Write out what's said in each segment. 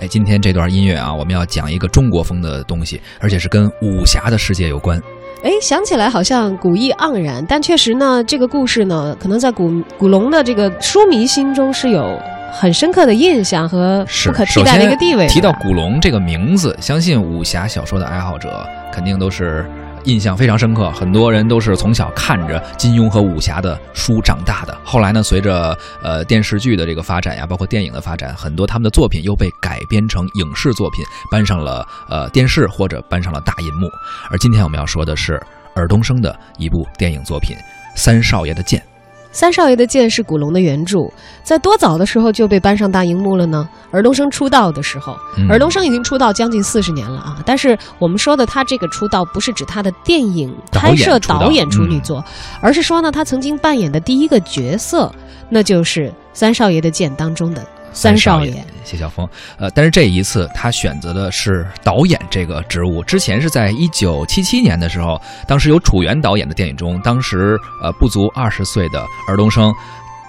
哎，今天这段音乐啊，我们要讲一个中国风的东西，而且是跟武侠的世界有关。哎，想起来好像古意盎然，但确实呢，这个故事呢，可能在古古龙的这个书迷心中是有很深刻的印象和不可替代的一个地位。提到古龙这个名字，相信武侠小说的爱好者肯定都是。印象非常深刻，很多人都是从小看着金庸和武侠的书长大的。后来呢，随着呃电视剧的这个发展呀，包括电影的发展，很多他们的作品又被改编成影视作品，搬上了呃电视或者搬上了大银幕。而今天我们要说的是尔冬升的一部电影作品《三少爷的剑》。三少爷的剑是古龙的原著，在多早的时候就被搬上大荧幕了呢？尔冬升出道的时候，尔冬升已经出道将近四十年了啊！但是我们说的他这个出道，不是指他的电影拍摄导演处女作，而是说呢，他曾经扮演的第一个角色，那就是《三少爷的剑》当中的。三少爷谢晓峰，呃，但是这一次他选择的是导演这个职务。之前是在一九七七年的时候，当时有楚原导演的电影中，当时呃不足二十岁的尔冬升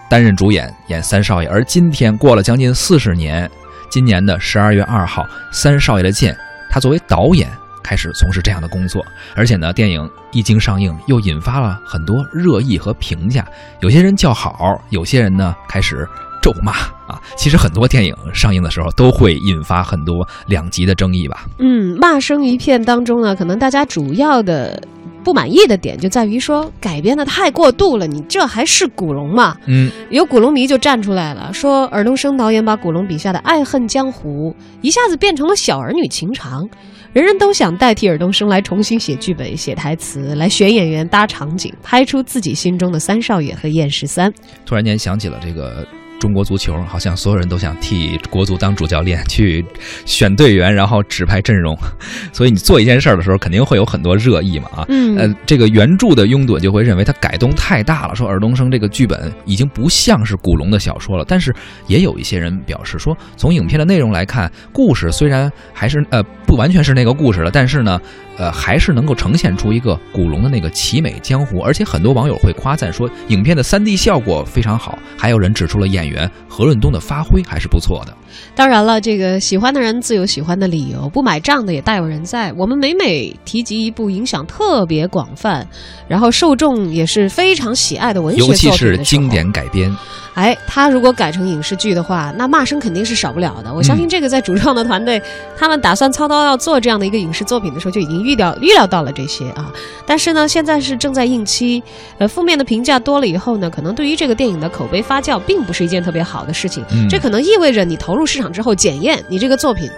担任主演演三少爷。而今天过了将近四十年，今年的十二月二号，《三少爷的剑》，他作为导演开始从事这样的工作。而且呢，电影一经上映，又引发了很多热议和评价。有些人叫好，有些人呢开始。咒骂啊！其实很多电影上映的时候都会引发很多两极的争议吧。嗯，骂声一片当中呢，可能大家主要的不满意的点就在于说改编的太过度了。你这还是古龙吗？嗯，有古龙迷就站出来了，说尔冬升导演把古龙笔下的爱恨江湖一下子变成了小儿女情长，人人都想代替尔冬升来重新写剧本、写台词，来选演员、搭场景，拍出自己心中的三少爷和燕十三。突然间想起了这个。中国足球好像所有人都想替国足当主教练，去选队员，然后指派阵容。所以你做一件事儿的时候，肯定会有很多热议嘛啊。嗯。呃，这个原著的拥趸就会认为他改动太大了，说尔冬升这个剧本已经不像是古龙的小说了。但是也有一些人表示说，从影片的内容来看，故事虽然还是呃不完全是那个故事了，但是呢。呃，还是能够呈现出一个古龙的那个奇美江湖，而且很多网友会夸赞说，影片的三 D 效果非常好。还有人指出了演员何润东的发挥还是不错的。当然了，这个喜欢的人自有喜欢的理由，不买账的也大有人在。我们每每提及一部影响特别广泛，然后受众也是非常喜爱的文学作品，尤其是经典改编。哎，他如果改成影视剧的话，那骂声肯定是少不了的。我相信这个在主创的团队，他们打算操刀要做这样的一个影视作品的时候，就已经预料预料到了这些啊。但是呢，现在是正在应期，呃，负面的评价多了以后呢，可能对于这个电影的口碑发酵，并不是一件特别好的事情。这可能意味着你投入市场之后检验你这个作品，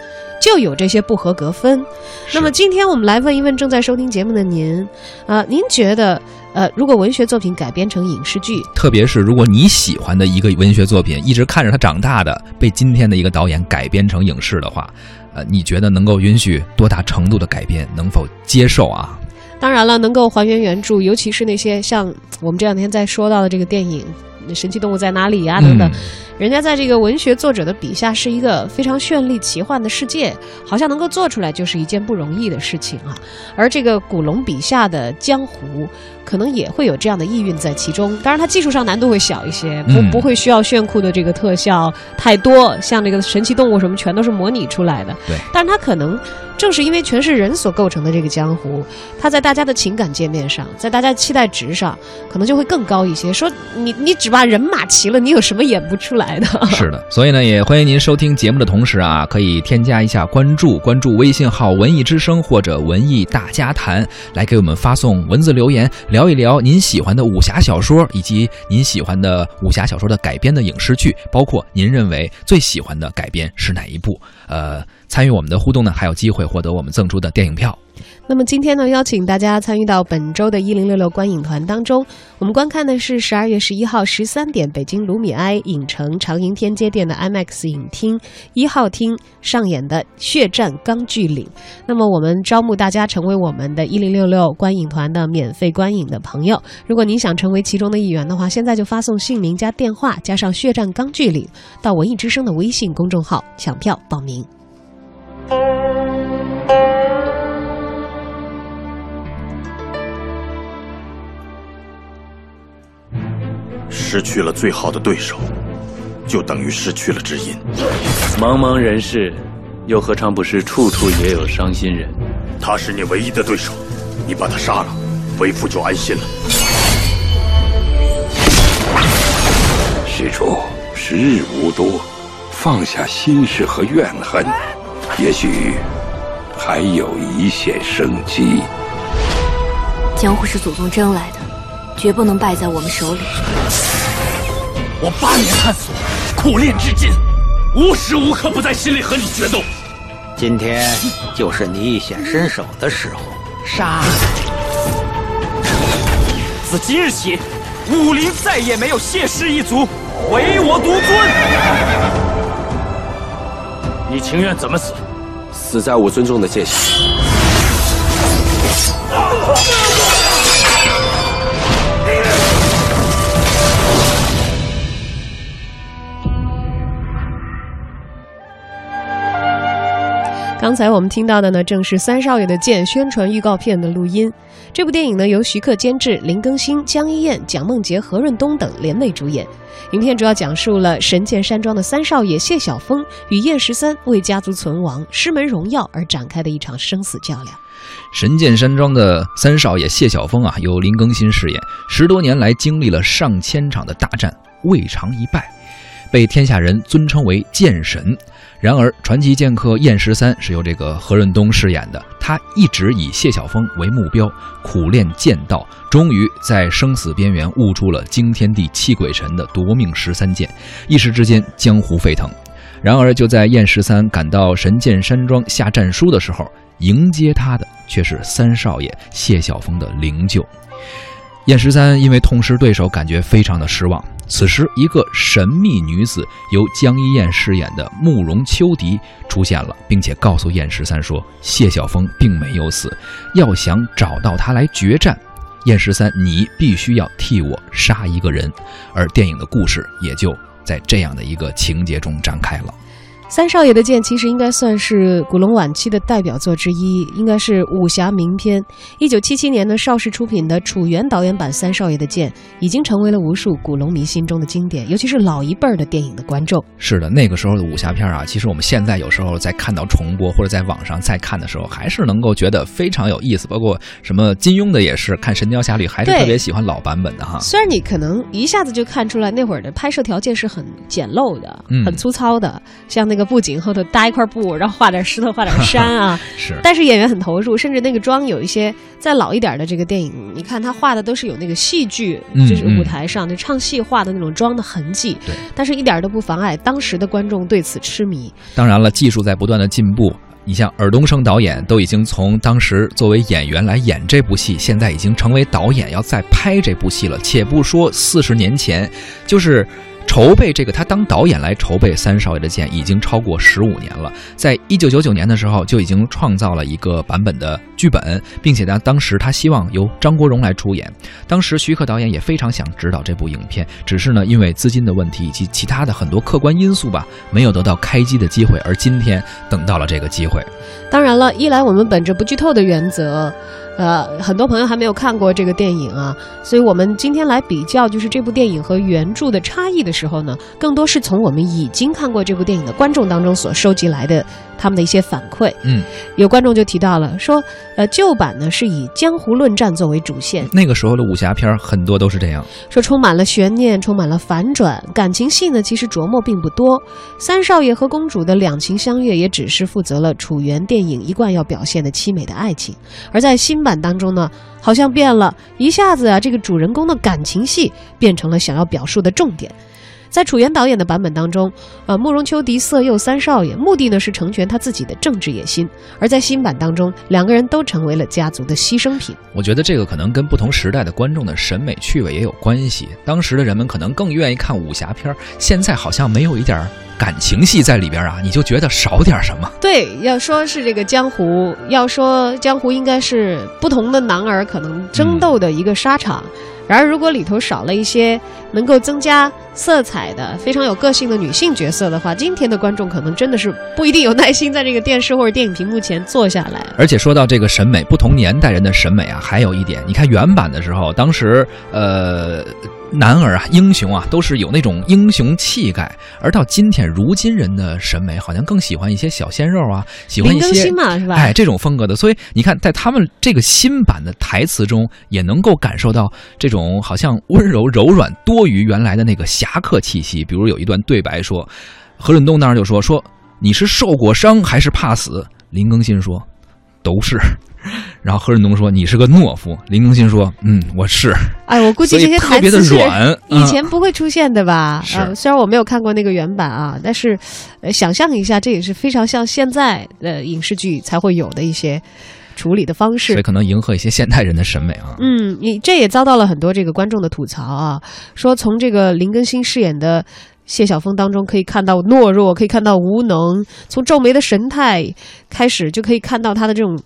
就有这些不合格分。那么今天我们来问一问正在收听节目的您，呃，您觉得？呃，如果文学作品改编成影视剧，特别是如果你喜欢的一个文学作品，一直看着它长大的，被今天的一个导演改编成影视的话，呃，你觉得能够允许多大程度的改编？能否接受啊？当然了，能够还原原著，尤其是那些像我们这两天在说到的这个电影《神奇动物在哪里》呀等等。人家在这个文学作者的笔下是一个非常绚丽奇幻的世界，好像能够做出来就是一件不容易的事情啊。而这个古龙笔下的江湖，可能也会有这样的意蕴在其中。当然，它技术上难度会小一些，不不会需要炫酷的这个特效太多，像这个神奇动物什么全都是模拟出来的。对，但是它可能正是因为全是人所构成的这个江湖，它在大家的情感界面上，在大家期待值上，可能就会更高一些。说你你只把人马齐了，你有什么演不出？来的是的，所以呢，也欢迎您收听节目的同时啊，可以添加一下关注，关注微信号“文艺之声”或者“文艺大家谈”，来给我们发送文字留言，聊一聊您喜欢的武侠小说，以及您喜欢的武侠小说的改编的影视剧，包括您认为最喜欢的改编是哪一部？呃，参与我们的互动呢，还有机会获得我们赠出的电影票。那么今天呢，邀请大家参与到本周的一零六六观影团当中。我们观看的是十二月十一号十三点，北京卢米埃影城长楹天街店的 IMAX 影厅一号厅上演的《血战钢锯岭》。那么我们招募大家成为我们的一零六六观影团的免费观影的朋友。如果您想成为其中的一员的话，现在就发送姓名加电话加上《血战钢锯岭》到文艺之声的微信公众号抢票报名。失去了最好的对手，就等于失去了知音。茫茫人世，又何尝不是处处也有伤心人？他是你唯一的对手，你把他杀了，为父就安心了。施主，时日无多，放下心事和怨恨，也许还有一线生机。江湖是祖宗争来的，绝不能败在我们手里。我八年探索，苦练至今，无时无刻不在心里和你决斗。今天就是你一显身手的时候，杀！自今日起，武林再也没有谢氏一族，唯我独尊。你情愿怎么死？死在我尊重的界限。刚才我们听到的呢，正是三少爷的剑宣传预告片的录音。这部电影呢，由徐克监制，林更新、江一燕、蒋梦婕、何润东等联袂主演。影片主要讲述了神剑山庄的三少爷谢晓峰与燕十三为家族存亡、师门荣耀而展开的一场生死较量。神剑山庄的三少爷谢晓峰啊，由林更新饰演，十多年来经历了上千场的大战，未尝一败，被天下人尊称为剑神。然而，传奇剑客燕十三是由这个何润东饰演的，他一直以谢晓峰为目标，苦练剑道，终于在生死边缘悟出了惊天地泣鬼神的夺命十三剑，一时之间江湖沸腾。然而，就在燕十三赶到神剑山庄下战书的时候，迎接他的却是三少爷谢晓峰的灵柩。燕十三因为痛失对手，感觉非常的失望。此时，一个神秘女子由江一燕饰演的慕容秋荻出现了，并且告诉燕十三说：“谢晓峰并没有死，要想找到他来决战，燕十三，你必须要替我杀一个人。”而电影的故事也就在这样的一个情节中展开了。三少爷的剑其实应该算是古龙晚期的代表作之一，应该是武侠名篇。一九七七年呢，邵氏出品的楚原导演版《三少爷的剑》已经成为了无数古龙迷心中的经典，尤其是老一辈儿的电影的观众。是的，那个时候的武侠片啊，其实我们现在有时候在看到重播或者在网上再看的时候，还是能够觉得非常有意思。包括什么金庸的也是，看《神雕侠侣》还是特别喜欢老版本的哈。虽然你可能一下子就看出来那会儿的拍摄条件是很简陋的、嗯很粗糙的，像那个布景后头搭一块布，然后画点石头、画点山啊。是，但是演员很投入，甚至那个妆有一些再老一点的这个电影，你看他画的都是有那个戏剧，嗯就是舞台上那唱戏画的那种妆的痕迹。对，但是一点都不妨碍当时的观众对此痴迷。当然了，技术在不断的进步。你像尔冬升导演都已经从当时作为演员来演这部戏，现在已经成为导演要再拍这部戏了。且不说四十年前，就是。筹备这个，他当导演来筹备《三少爷的剑》已经超过十五年了。在一九九九年的时候，就已经创造了一个版本的剧本，并且呢，当时他希望由张国荣来出演。当时徐克导演也非常想指导这部影片，只是呢，因为资金的问题以及其他的很多客观因素吧，没有得到开机的机会。而今天等到了这个机会。当然了，一来我们本着不剧透的原则。呃，很多朋友还没有看过这个电影啊，所以我们今天来比较，就是这部电影和原著的差异的时候呢，更多是从我们已经看过这部电影的观众当中所收集来的他们的一些反馈。嗯，有观众就提到了说，呃，旧版呢是以江湖论战作为主线，那个时候的武侠片很多都是这样，说充满了悬念，充满了反转，感情戏呢其实琢磨并不多。三少爷和公主的两情相悦也只是负责了楚原电影一贯要表现的凄美的爱情，而在新版当中呢，好像变了一下子啊，这个主人公的感情戏变成了想要表述的重点。在楚原导演的版本当中，呃，慕容秋荻色诱三少爷，目的呢是成全他自己的政治野心；而在新版当中，两个人都成为了家族的牺牲品。我觉得这个可能跟不同时代的观众的审美趣味也有关系。当时的人们可能更愿意看武侠片，现在好像没有一点感情戏在里边啊，你就觉得少点什么。对，要说是这个江湖，要说江湖应该是不同的男儿可能争斗的一个沙场。嗯然而，如果里头少了一些能够增加色彩的、非常有个性的女性角色的话，今天的观众可能真的是不一定有耐心在这个电视或者电影屏幕前坐下来。而且说到这个审美，不同年代人的审美啊，还有一点，你看原版的时候，当时呃。男儿啊，英雄啊，都是有那种英雄气概。而到今天，如今人的审美好像更喜欢一些小鲜肉啊，喜欢一些嘛，是吧？哎，这种风格的。所以你看，在他们这个新版的台词中，也能够感受到这种好像温柔柔软多于原来的那个侠客气息。比如有一段对白说，何润东当时就说：“说你是受过伤还是怕死？”林更新说：“都是。”然后何润东说：“你是个懦夫。”林更新说：“嗯，我是。”哎，我估计这些台词是以前不会出现的吧？是，虽然我没有看过那个原版啊，但是，呃，想象一下，这也是非常像现在的影视剧才会有的一些处理的方式，所以可能迎合一些现代人的审美啊。嗯，你这也遭到了很多这个观众的吐槽啊，说从这个林更新饰演的。谢晓峰当中可以看到懦弱，可以看到无能。从皱眉的神态开始，就可以看到他的这种，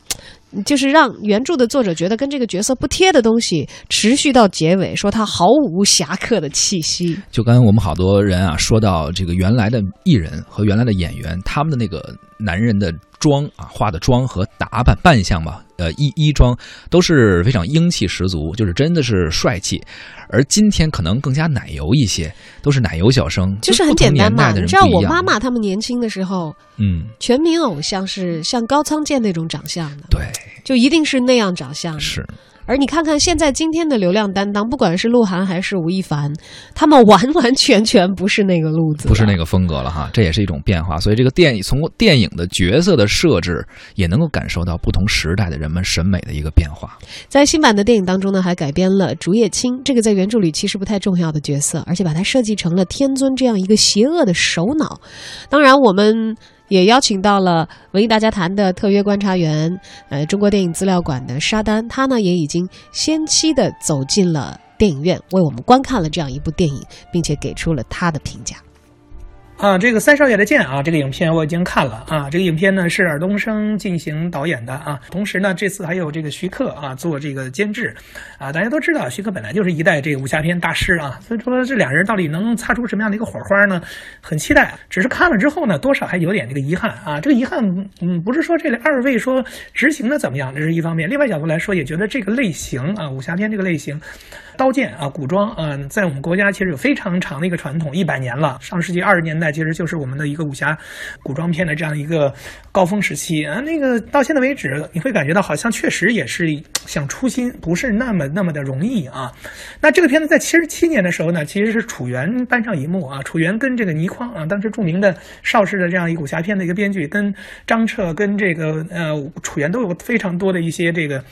就是让原著的作者觉得跟这个角色不贴的东西，持续到结尾，说他毫无侠客的气息。就刚刚我们好多人啊，说到这个原来的艺人和原来的演员，他们的那个男人的妆啊，化的妆和打扮扮相吧。呃，衣衣装都是非常英气十足，就是真的是帅气。而今天可能更加奶油一些，都是奶油小生，就是很简单嘛。你知道我妈妈他们年轻的时候，嗯，全民偶像是像高仓健那种长相的，对，就一定是那样长相的。是。而你看看现在今天的流量担当，不管是鹿晗还是吴亦凡，他们完完全全不是那个路子，不是那个风格了哈。这也是一种变化。所以这个电影从电影的角色的设置，也能够感受到不同时代的人们审美的一个变化。在新版的电影当中呢，还改编了竹叶青这个在原著里其实不太重要的角色，而且把它设计成了天尊这样一个邪恶的首脑。当然我们。也邀请到了文艺大家谈的特约观察员，呃，中国电影资料馆的沙丹，他呢也已经先期的走进了电影院，为我们观看了这样一部电影，并且给出了他的评价。啊，这个三少爷的剑啊，这个影片我已经看了啊。这个影片呢是尔冬升进行导演的啊，同时呢这次还有这个徐克啊做这个监制啊。大家都知道，徐克本来就是一代这个武侠片大师啊，所以说这两人到底能擦出什么样的一个火花呢？很期待。只是看了之后呢，多少还有点这个遗憾啊。这个遗憾，嗯，不是说这二位说执行的怎么样，这是一方面。另外角度来说，也觉得这个类型啊，武侠片这个类型。刀剑啊，古装啊，在我们国家其实有非常长的一个传统，一百年了。上世纪二十年代其实就是我们的一个武侠古装片的这样一个高峰时期啊。那个到现在为止，你会感觉到好像确实也是想出新不是那么那么的容易啊。那这个片子在七十七年的时候呢，其实是楚原搬上荧幕啊。楚原跟这个倪匡啊，当时著名的邵氏的这样一个武侠片的一个编剧，跟张彻跟这个呃楚原都有非常多的一些这个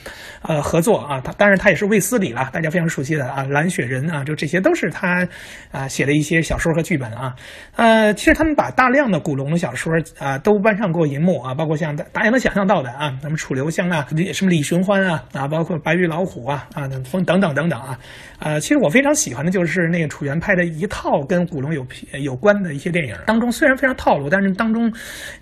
呃合作啊。他当然他也是卫斯理了，大家非常熟悉。的啊，蓝雪人啊，就这些都是他啊写的一些小说和剧本啊。呃，其实他们把大量的古龙的小说啊都搬上过银幕啊，包括像大家能想象到的啊，什么楚留香啊，什么李寻欢啊啊，包括白玉老虎啊啊，风等等等等啊。呃，其实我非常喜欢的就是那个楚原拍的一套跟古龙有有关的一些电影当中，虽然非常套路，但是当中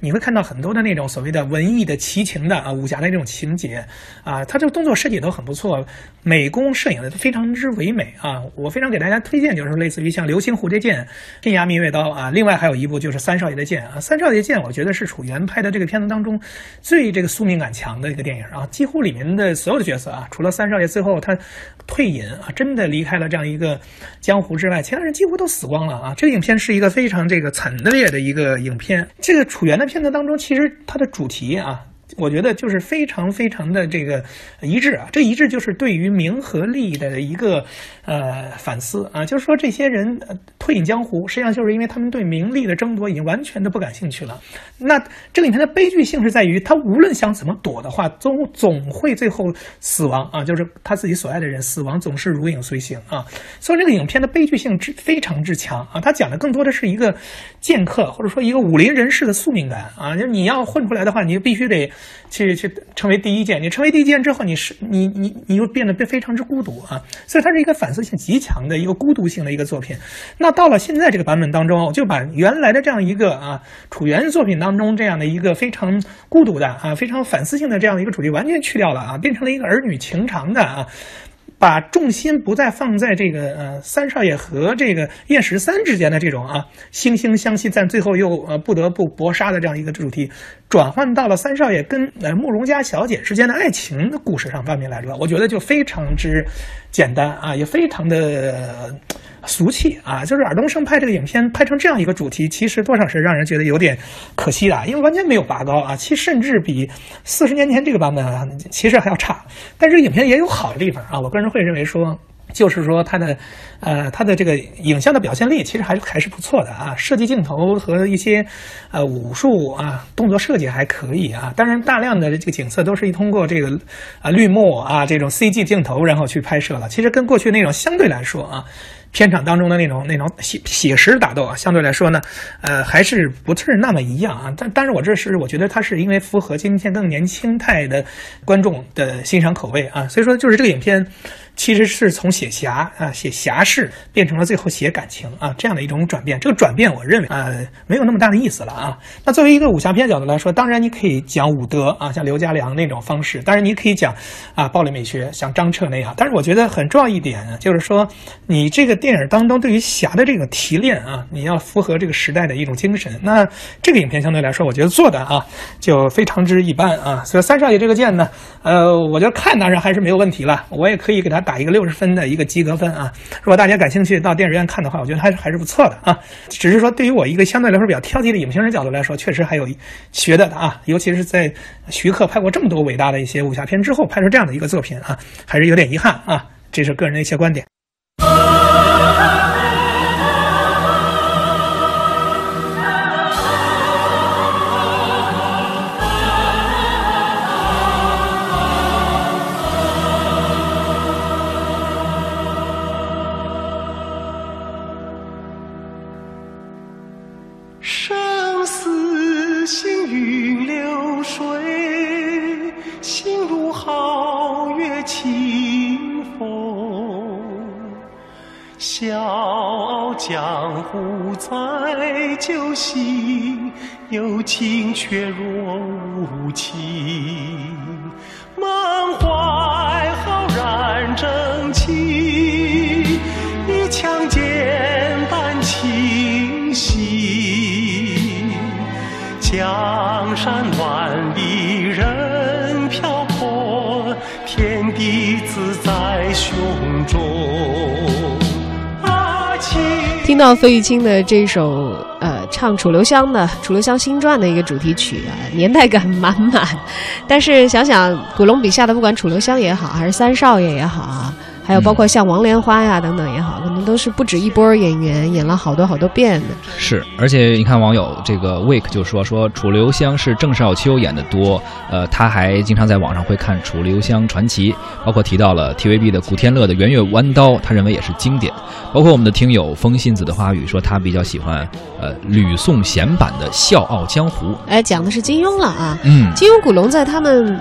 你会看到很多的那种所谓的文艺的奇情的啊武侠的这种情节啊，他这个动作设计都很不错，美工摄影的非常。之唯美啊！我非常给大家推荐，就是类似于像《流星蝴蝶剑》《天涯明月刀》啊，另外还有一部就是《三少爷的剑》啊，《三少爷的剑》我觉得是楚原拍的这个片子当中最这个宿命感强的一个电影啊，几乎里面的所有的角色啊，除了三少爷最后他退隐啊，真的离开了这样一个江湖之外，其他人几乎都死光了啊！这个影片是一个非常这个惨烈的一个影片。这个楚原的片子当中，其实它的主题啊。我觉得就是非常非常的这个一致啊，这一致就是对于名和利的一个呃反思啊，就是说这些人退隐江湖，实际上就是因为他们对名利的争夺已经完全的不感兴趣了。那这个影片的悲剧性是在于，他无论想怎么躲的话，总总会最后死亡啊，就是他自己所爱的人死亡总是如影随形啊。所以这个影片的悲剧性之非常之强啊，他讲的更多的是一个剑客或者说一个武林人士的宿命感啊，就是你要混出来的话，你就必须得。去去成为第一件，你成为第一件之后，你是你你你又变得非常之孤独啊，所以它是一个反思性极强的一个孤独性的一个作品。那到了现在这个版本当中，就把原来的这样一个啊楚原作品当中这样的一个非常孤独的啊非常反思性的这样的一个主题完全去掉了啊，变成了一个儿女情长的啊。把重心不再放在这个呃三少爷和这个燕十三之间的这种啊惺惺相惜，但最后又呃不得不搏杀的这样一个主题，转换到了三少爷跟呃慕容家小姐之间的爱情的故事上方面来说，我觉得就非常之简单啊，也非常的。俗气啊，就是尔冬升拍这个影片拍成这样一个主题，其实多少是让人觉得有点可惜的，因为完全没有拔高啊，其甚至比四十年前这个版本啊，其实还要差。但这个影片也有好的地方啊，我个人会认为说。就是说，它的，呃，它的这个影像的表现力其实还是还是不错的啊，设计镜头和一些，呃，武术啊，动作设计还可以啊。当然，大量的这个景色都是通过这个，啊，绿幕啊这种 CG 镜头然后去拍摄了。其实跟过去那种相对来说啊。片场当中的那种那种写写实打斗啊，相对来说呢，呃，还是不是那么一样啊。但但是我这是我觉得它是因为符合今天更年轻态的观众的欣赏口味啊，所以说就是这个影片其实是从写侠啊写侠士变成了最后写感情啊这样的一种转变。这个转变我认为啊没有那么大的意思了啊。那作为一个武侠片角度来说，当然你可以讲武德啊，像刘家良那种方式，当然你可以讲啊暴力美学，像张彻那样。但是我觉得很重要一点呢，就是说你这个。电影当中对于侠的这个提炼啊，你要符合这个时代的一种精神。那这个影片相对来说，我觉得做的啊就非常之一般啊。所以三少爷这个剑呢，呃，我觉得看当然还是没有问题了，我也可以给他打一个六十分的一个及格分啊。如果大家感兴趣到电影院看的话，我觉得还是还是不错的啊。只是说对于我一个相对来说比较挑剔的影评人角度来说，确实还有学的啊。尤其是在徐克拍过这么多伟大的一些武侠片之后，拍出这样的一个作品啊，还是有点遗憾啊。这是个人的一些观点。酒席，有情却若无情。满怀浩然正气，听到费玉清的这首呃。唱《楚留香》的《楚留香新传》的一个主题曲啊，年代感满满。但是想想古龙笔下的，不管楚留香也好，还是三少爷也好啊。还有包括像王莲花呀等等也好，可能都是不止一波演员演了好多好多遍的。是，而且你看网友这个 Wake 就说说楚留香是郑少秋演的多，呃，他还经常在网上会看《楚留香传奇》，包括提到了 TVB 的古天乐的《圆月弯刀》，他认为也是经典。包括我们的听友风信子的花语说他比较喜欢呃吕颂贤版的《笑傲江湖》。哎，讲的是金庸了啊。嗯，金庸、古龙在他们。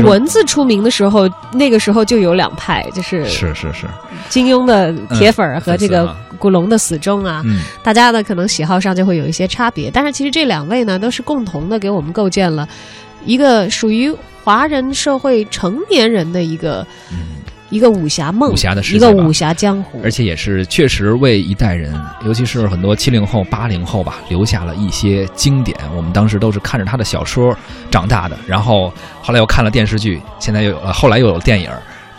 这文字出名的时候，那个时候就有两派，就是是是是，金庸的铁粉和这个古龙的死忠啊，大家呢可能喜好上就会有一些差别，但是其实这两位呢都是共同的给我们构建了一个属于华人社会成年人的一个。一个武侠梦，武侠的世界，一个武侠江湖，而且也是确实为一代人，尤其是很多七零后、八零后吧，留下了一些经典。我们当时都是看着他的小说长大的，然后后来又看了电视剧，现在又呃后来又有电影，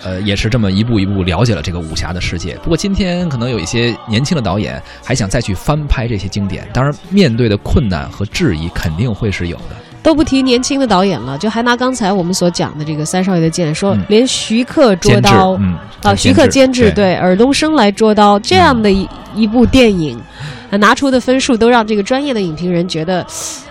呃，也是这么一步一步了解了这个武侠的世界。不过今天可能有一些年轻的导演还想再去翻拍这些经典，当然面对的困难和质疑肯定会是有的。都不提年轻的导演了，就还拿刚才我们所讲的这个三少爷的剑说，连徐克捉刀，啊，徐克监制对尔冬升来捉刀这样的一一部电影，拿出的分数都让这个专业的影评人觉得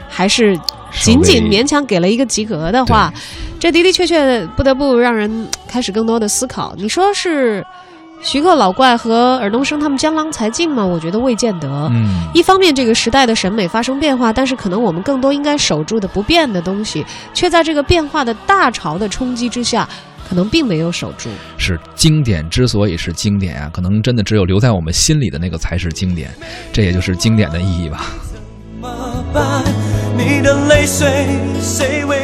还是仅仅勉强给了一个及格的话，这的的确确不得不让人开始更多的思考。你说是？徐克老怪和尔冬升他们江郎才尽吗？我觉得未见得。嗯，一方面这个时代的审美发生变化，但是可能我们更多应该守住的不变的东西，却在这个变化的大潮的冲击之下，可能并没有守住。是经典之所以是经典啊，可能真的只有留在我们心里的那个才是经典，这也就是经典的意义吧。怎么办？你的泪水谁为